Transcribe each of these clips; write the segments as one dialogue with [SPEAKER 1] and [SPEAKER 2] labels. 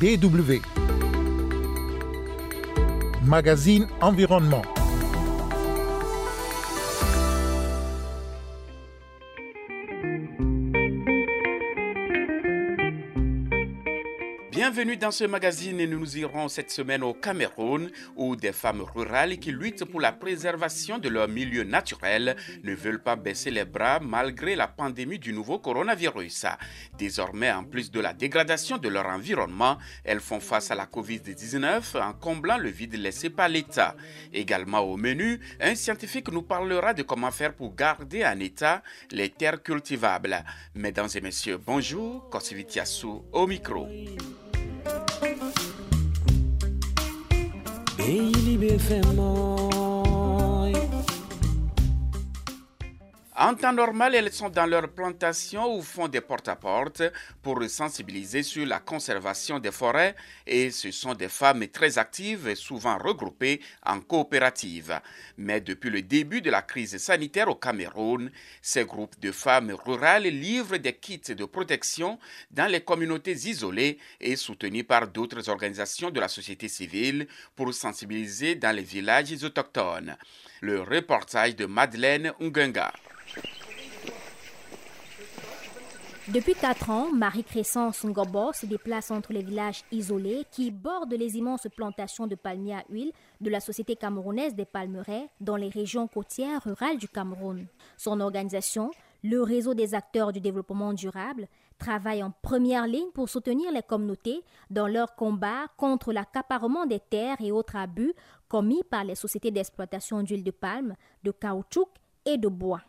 [SPEAKER 1] BW. Magazine Environnement.
[SPEAKER 2] Bienvenue dans ce magazine et nous nous irons cette semaine au Cameroun où des femmes rurales qui luttent pour la préservation de leur milieu naturel ne veulent pas baisser les bras malgré la pandémie du nouveau coronavirus. Désormais, en plus de la dégradation de leur environnement, elles font face à la Covid-19 en comblant le vide laissé par l'État. Également au menu, un scientifique nous parlera de comment faire pour garder en état les terres cultivables. Mesdames et messieurs, bonjour, Kosivitiasu au micro. Baby, be femme. Oh. En temps normal, elles sont dans leur plantation ou font des porte-à-porte pour sensibiliser sur la conservation des forêts et ce sont des femmes très actives et souvent regroupées en coopératives. Mais depuis le début de la crise sanitaire au Cameroun, ces groupes de femmes rurales livrent des kits de protection dans les communautés isolées et soutenus par d'autres organisations de la société civile pour sensibiliser dans les villages autochtones. Le reportage de Madeleine Ungenga.
[SPEAKER 3] Depuis quatre ans, Marie-Crescence Ngobo se déplace entre les villages isolés qui bordent les immenses plantations de palmiers à huile de la Société camerounaise des palmeraies dans les régions côtières rurales du Cameroun. Son organisation, le réseau des acteurs du développement durable, travaille en première ligne pour soutenir les communautés dans leur combat contre l'accaparement des terres et autres abus commis par les sociétés d'exploitation d'huile de palme, de caoutchouc et de bois.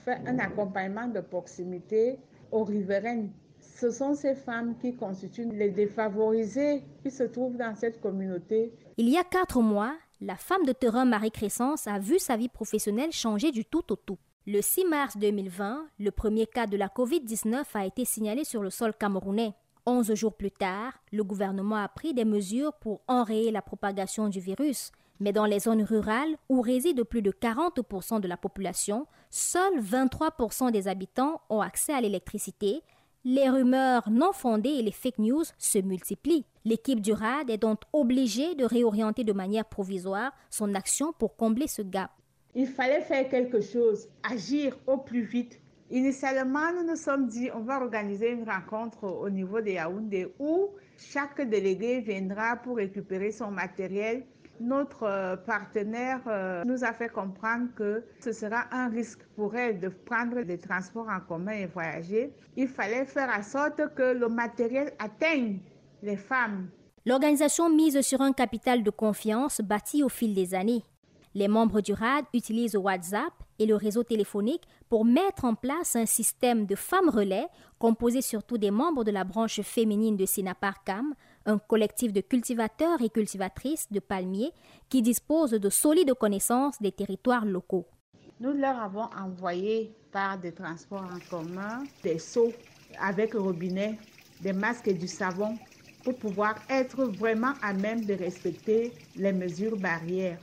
[SPEAKER 4] Fait un accompagnement de proximité aux riveraines. Ce sont ces femmes qui constituent les défavorisés qui se trouvent dans cette communauté.
[SPEAKER 3] Il y a quatre mois, la femme de terrain Marie Crescence a vu sa vie professionnelle changer du tout au tout. Le 6 mars 2020, le premier cas de la COVID-19 a été signalé sur le sol camerounais. Onze jours plus tard, le gouvernement a pris des mesures pour enrayer la propagation du virus. Mais dans les zones rurales où résident plus de 40% de la population, seuls 23% des habitants ont accès à l'électricité. Les rumeurs non fondées et les fake news se multiplient. L'équipe du RAD est donc obligée de réorienter de manière provisoire son action pour combler ce gap.
[SPEAKER 4] Il fallait faire quelque chose, agir au plus vite. Initialement, nous nous sommes dit, on va organiser une rencontre au niveau de Yaoundé où chaque délégué viendra pour récupérer son matériel notre euh, partenaire euh, nous a fait comprendre que ce sera un risque pour elle de prendre des transports en commun et voyager. Il fallait faire en sorte que le matériel atteigne les femmes.
[SPEAKER 3] L'organisation mise sur un capital de confiance bâti au fil des années. Les membres du RAD utilisent WhatsApp et le réseau téléphonique pour mettre en place un système de femmes relais composé surtout des membres de la branche féminine de Sinaparcam, un collectif de cultivateurs et cultivatrices de palmiers qui dispose de solides connaissances des territoires locaux.
[SPEAKER 4] Nous leur avons envoyé par des transports en commun des seaux avec robinet, des masques et du savon pour pouvoir être vraiment à même de respecter les mesures barrières.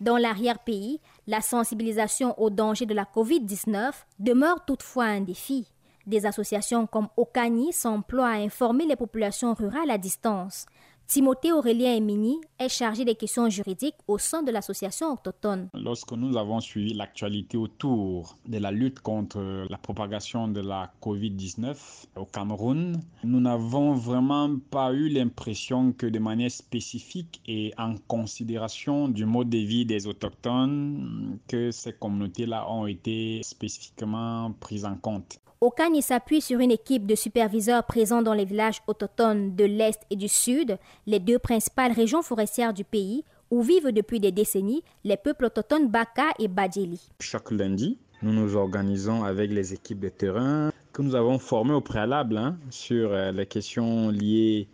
[SPEAKER 3] Dans l'arrière-pays, la sensibilisation aux dangers de la COVID-19 demeure toutefois un défi. Des associations comme Okani s'emploient à informer les populations rurales à distance. Timothée Aurélien Emini est chargé des questions juridiques au sein de l'association autochtone.
[SPEAKER 5] Lorsque nous avons suivi l'actualité autour de la lutte contre la propagation de la COVID-19 au Cameroun, nous n'avons vraiment pas eu l'impression que de manière spécifique et en considération du mode de vie des autochtones, que ces communautés-là ont été spécifiquement prises en compte.
[SPEAKER 3] Okani s'appuie sur une équipe de superviseurs présents dans les villages autochtones de l'Est et du Sud, les deux principales régions forestières du pays, où vivent depuis des décennies les peuples autochtones Baka et Badjeli.
[SPEAKER 5] Chaque lundi, nous nous organisons avec les équipes de terrain que nous avons formées au préalable hein, sur euh, les questions liées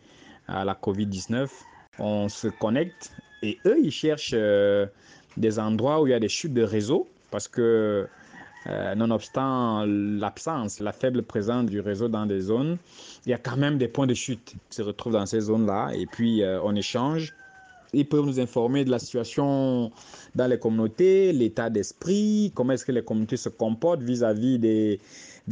[SPEAKER 5] à la COVID-19. On se connecte et eux, ils cherchent euh, des endroits où il y a des chutes de réseau parce que euh, nonobstant l'absence, la faible présence du réseau dans des zones, il y a quand même des points de chute qui se retrouvent dans ces zones-là et puis euh, on échange. Ils peuvent nous informer de la situation dans les communautés, l'état d'esprit, comment est-ce que les communautés se comportent vis-à-vis de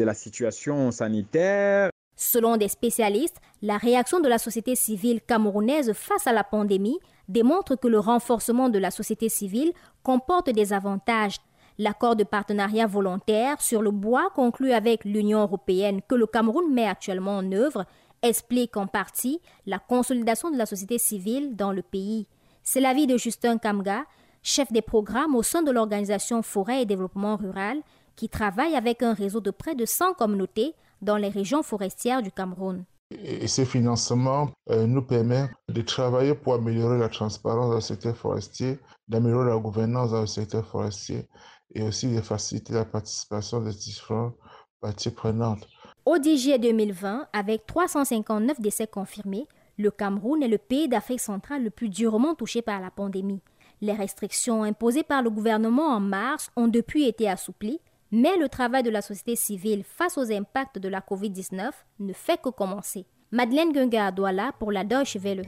[SPEAKER 5] la situation sanitaire.
[SPEAKER 3] Selon des spécialistes, la réaction de la société civile camerounaise face à la pandémie démontre que le renforcement de la société civile comporte des avantages. L'accord de partenariat volontaire sur le bois conclu avec l'Union européenne que le Cameroun met actuellement en œuvre explique en partie la consolidation de la société civile dans le pays. C'est l'avis de Justin Kamga, chef des programmes au sein de l'organisation Forêt et Développement Rural, qui travaille avec un réseau de près de 100 communautés dans les régions forestières du Cameroun.
[SPEAKER 6] Et ce financement euh, nous permet de travailler pour améliorer la transparence dans le secteur forestier, d'améliorer la gouvernance dans le secteur forestier et aussi de faciliter la participation des différentes parties prenantes.
[SPEAKER 3] Au DG 2020, avec 359 décès confirmés, le Cameroun est le pays d'Afrique centrale le plus durement touché par la pandémie. Les restrictions imposées par le gouvernement en mars ont depuis été assouplies mais le travail de la société civile face aux impacts de la COVID-19 ne fait que commencer. Madeleine Gunga Douala pour la Deutsche Welle.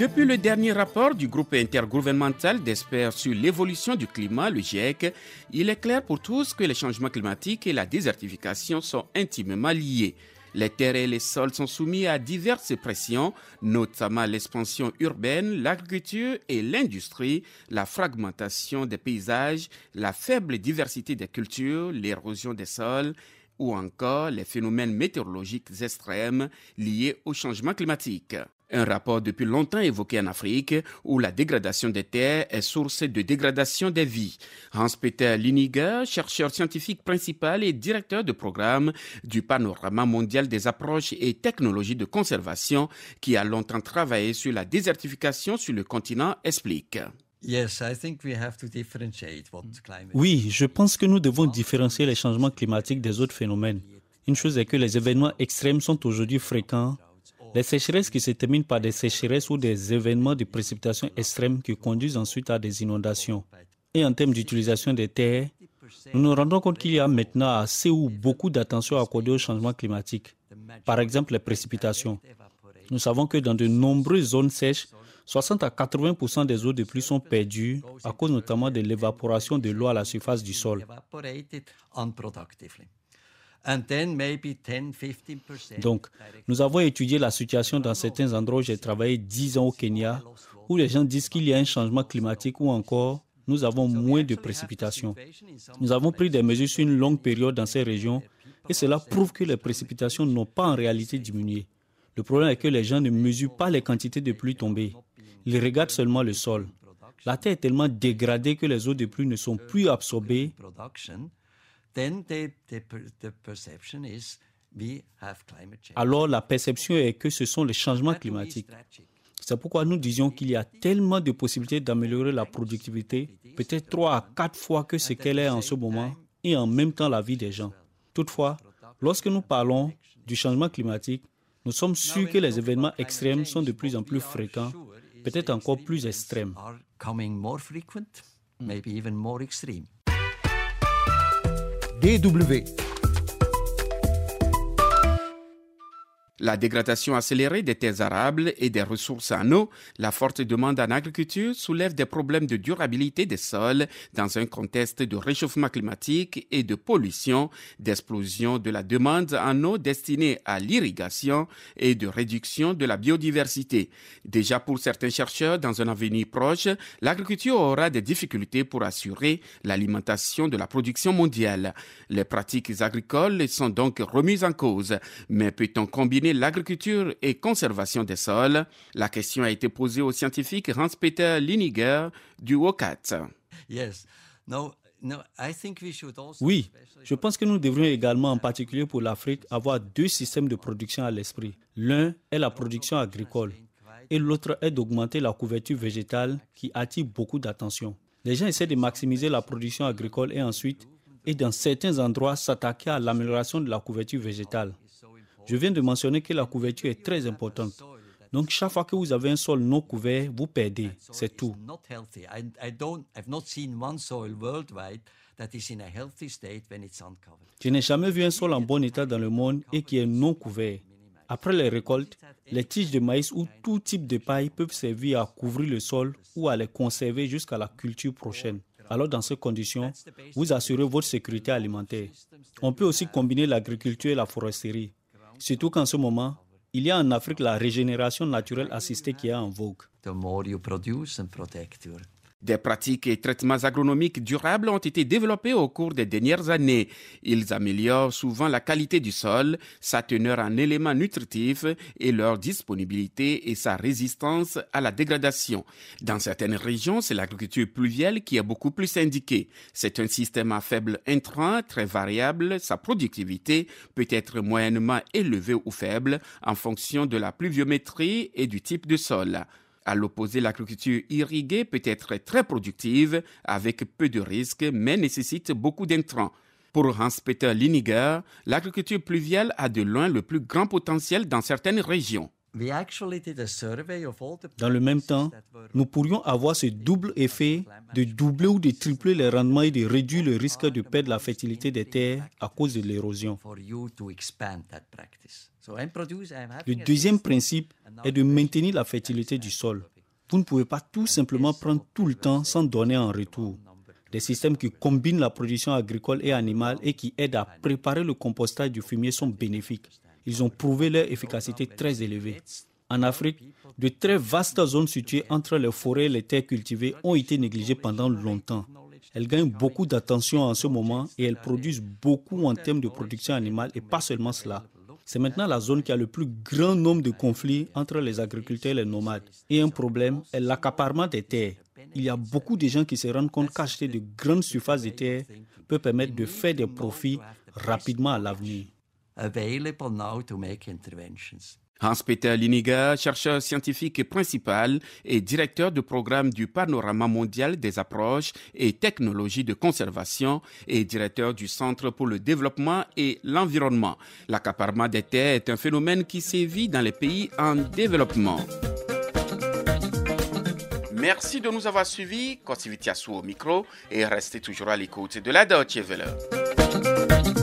[SPEAKER 2] Depuis le dernier rapport du groupe intergouvernemental d'experts sur l'évolution du climat, le GIEC, il est clair pour tous que les changements climatiques et la désertification sont intimement liés. Les terres et les sols sont soumis à diverses pressions, notamment l'expansion urbaine, l'agriculture et l'industrie, la fragmentation des paysages, la faible diversité des cultures, l'érosion des sols ou encore les phénomènes météorologiques extrêmes liés au changement climatique. Un rapport depuis longtemps évoqué en Afrique où la dégradation des terres est source de dégradation des vies. Hans-Peter Liniger, chercheur scientifique principal et directeur de programme du Panorama mondial des approches et technologies de conservation qui a longtemps travaillé sur la désertification sur le continent, explique.
[SPEAKER 7] Oui, je pense que nous devons différencier les changements climatiques des autres phénomènes. Une chose est que les événements extrêmes sont aujourd'hui fréquents les sécheresses qui se terminent par des sécheresses ou des événements de précipitation extrêmes qui conduisent ensuite à des inondations. Et en termes d'utilisation des terres, nous nous rendons compte qu'il y a maintenant assez ou beaucoup d'attention accordée au changement climatique. Par exemple, les précipitations. Nous savons que dans de nombreuses zones sèches, 60 à 80% des eaux de pluie sont perdues à cause notamment de l'évaporation de l'eau à la surface du sol. Donc, nous avons étudié la situation dans certains endroits où j'ai travaillé 10 ans au Kenya, où les gens disent qu'il y a un changement climatique ou encore nous avons moins de précipitations. Nous avons pris des mesures sur une longue période dans ces régions et cela prouve que les précipitations n'ont pas en réalité diminué. Le problème est que les gens ne mesurent pas les quantités de pluie tombées. Ils regardent seulement le sol. La terre est tellement dégradée que les eaux de pluie ne sont plus absorbées alors la perception est que ce sont les changements climatiques. C'est pourquoi nous disions qu'il y a tellement de possibilités d'améliorer la productivité, peut-être trois à quatre fois que ce qu'elle est en ce moment, et en même temps la vie des gens. Toutefois, lorsque nous parlons du changement climatique, nous sommes sûrs que les événements extrêmes sont de plus en plus fréquents, peut-être encore plus extrêmes.
[SPEAKER 1] DW
[SPEAKER 2] La dégradation accélérée des terres arables et des ressources en eau, la forte demande en agriculture soulève des problèmes de durabilité des sols dans un contexte de réchauffement climatique et de pollution, d'explosion de la demande en eau destinée à l'irrigation et de réduction de la biodiversité. Déjà pour certains chercheurs, dans un avenir proche, l'agriculture aura des difficultés pour assurer l'alimentation de la production mondiale. Les pratiques agricoles sont donc remises en cause, mais peut-on combiner l'agriculture et conservation des sols, la question a été posée au scientifique Hans-Peter Liniger du WOCAT.
[SPEAKER 7] Oui, je pense que nous devrions également, en particulier pour l'Afrique, avoir deux systèmes de production à l'esprit. L'un est la production agricole et l'autre est d'augmenter la couverture végétale qui attire beaucoup d'attention. Les gens essaient de maximiser la production agricole et ensuite, et dans certains endroits, s'attaquer à l'amélioration de la couverture végétale. Je viens de mentionner que la couverture est très importante. Donc chaque fois que vous avez un sol non couvert, vous perdez. C'est tout. Je n'ai jamais vu un sol en bon état dans le monde et qui est non couvert. Après les récoltes, les tiges de maïs ou tout type de paille peuvent servir à couvrir le sol ou à les conserver jusqu'à la culture prochaine. Alors dans ces conditions, vous assurez votre sécurité alimentaire. On peut aussi combiner l'agriculture et la foresterie, surtout qu'en ce moment, il y a en Afrique la régénération naturelle assistée qui est en vogue.
[SPEAKER 2] Des pratiques et traitements agronomiques durables ont été développés au cours des dernières années. Ils améliorent souvent la qualité du sol, sa teneur en éléments nutritifs et leur disponibilité et sa résistance à la dégradation. Dans certaines régions, c'est l'agriculture pluviale qui est beaucoup plus indiquée. C'est un système à faible intrant, très variable. Sa productivité peut être moyennement élevée ou faible en fonction de la pluviométrie et du type de sol. À l'opposé, l'agriculture irriguée peut être très productive avec peu de risques mais nécessite beaucoup d'intrants. Pour Hans-Peter Liniger, l'agriculture pluviale a de loin le plus grand potentiel dans certaines régions.
[SPEAKER 7] Dans le même temps, nous pourrions avoir ce double effet de doubler ou de tripler les rendements et de réduire le risque de perdre la fertilité des terres à cause de l'érosion. Le deuxième principe est de maintenir la fertilité du sol. Vous ne pouvez pas tout simplement prendre tout le temps sans donner en retour. Des systèmes qui combinent la production agricole et animale et qui aident à préparer le compostage du fumier sont bénéfiques ils ont prouvé leur efficacité très élevée. En Afrique, de très vastes zones situées entre les forêts et les terres cultivées ont été négligées pendant longtemps. Elles gagnent beaucoup d'attention en ce moment et elles produisent beaucoup en termes de production animale et pas seulement cela. C'est maintenant la zone qui a le plus grand nombre de conflits entre les agriculteurs et les nomades. Et un problème est l'accaparement des terres. Il y a beaucoup de gens qui se rendent compte qu'acheter de grandes surfaces de terres peut permettre de faire des profits rapidement à l'avenir
[SPEAKER 2] Hans-Peter Liniger, chercheur scientifique principal et directeur du programme du Panorama mondial des approches et technologies de conservation et directeur du Centre pour le développement et l'environnement. L'accaparement des terres est un phénomène qui sévit dans les pays en développement. Merci de nous avoir suivis. Au micro et restez toujours à l'écoute de la Deutsche Welle.